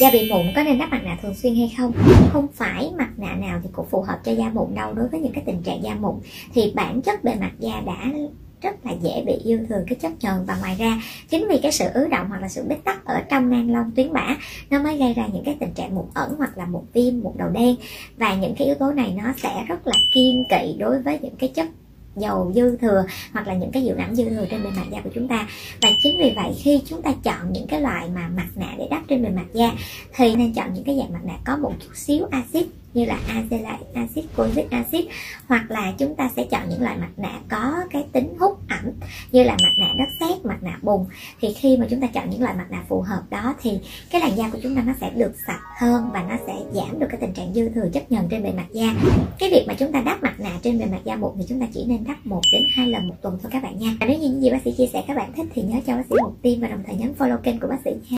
da bị mụn có nên đắp mặt nạ thường xuyên hay không? Không phải, mặt nạ nào thì cũng phù hợp cho da mụn đâu. Đối với những cái tình trạng da mụn thì bản chất bề mặt da đã rất là dễ bị yêu thường cái chất nhờn. Và ngoài ra, chính vì cái sự ứ động hoặc là sự bít tắc ở trong nang lông tuyến bã nó mới gây ra những cái tình trạng mụn ẩn hoặc là mụn viêm, mụn đầu đen. Và những cái yếu tố này nó sẽ rất là kiên kỵ đối với những cái chất dầu dư thừa hoặc là những cái dưỡng ẩm dư thừa trên bề mặt da của chúng ta. Và chính vì vậy khi chúng ta chọn những cái loại mà mặt nạ để đắp trên bề mặt da thì nên chọn những cái dạng mặt nạ có một chút xíu axit như là azelaic acid, kojic acid hoặc là chúng ta sẽ chọn những loại mặt nạ có cái tính hút như là mặt nạ đất sét, mặt nạ bùn. Thì khi mà chúng ta chọn những loại mặt nạ phù hợp đó thì cái làn da của chúng ta nó sẽ được sạch hơn và nó sẽ giảm được cái tình trạng dư thừa chất nhờn trên bề mặt da. Cái việc mà chúng ta đắp mặt nạ trên bề mặt da mụn thì chúng ta chỉ nên đắp một đến hai lần một tuần thôi các bạn nha. Và nếu như những gì bác sĩ chia sẻ các bạn thích thì nhớ cho bác sĩ một tim và đồng thời nhấn follow kênh của bác sĩ nha.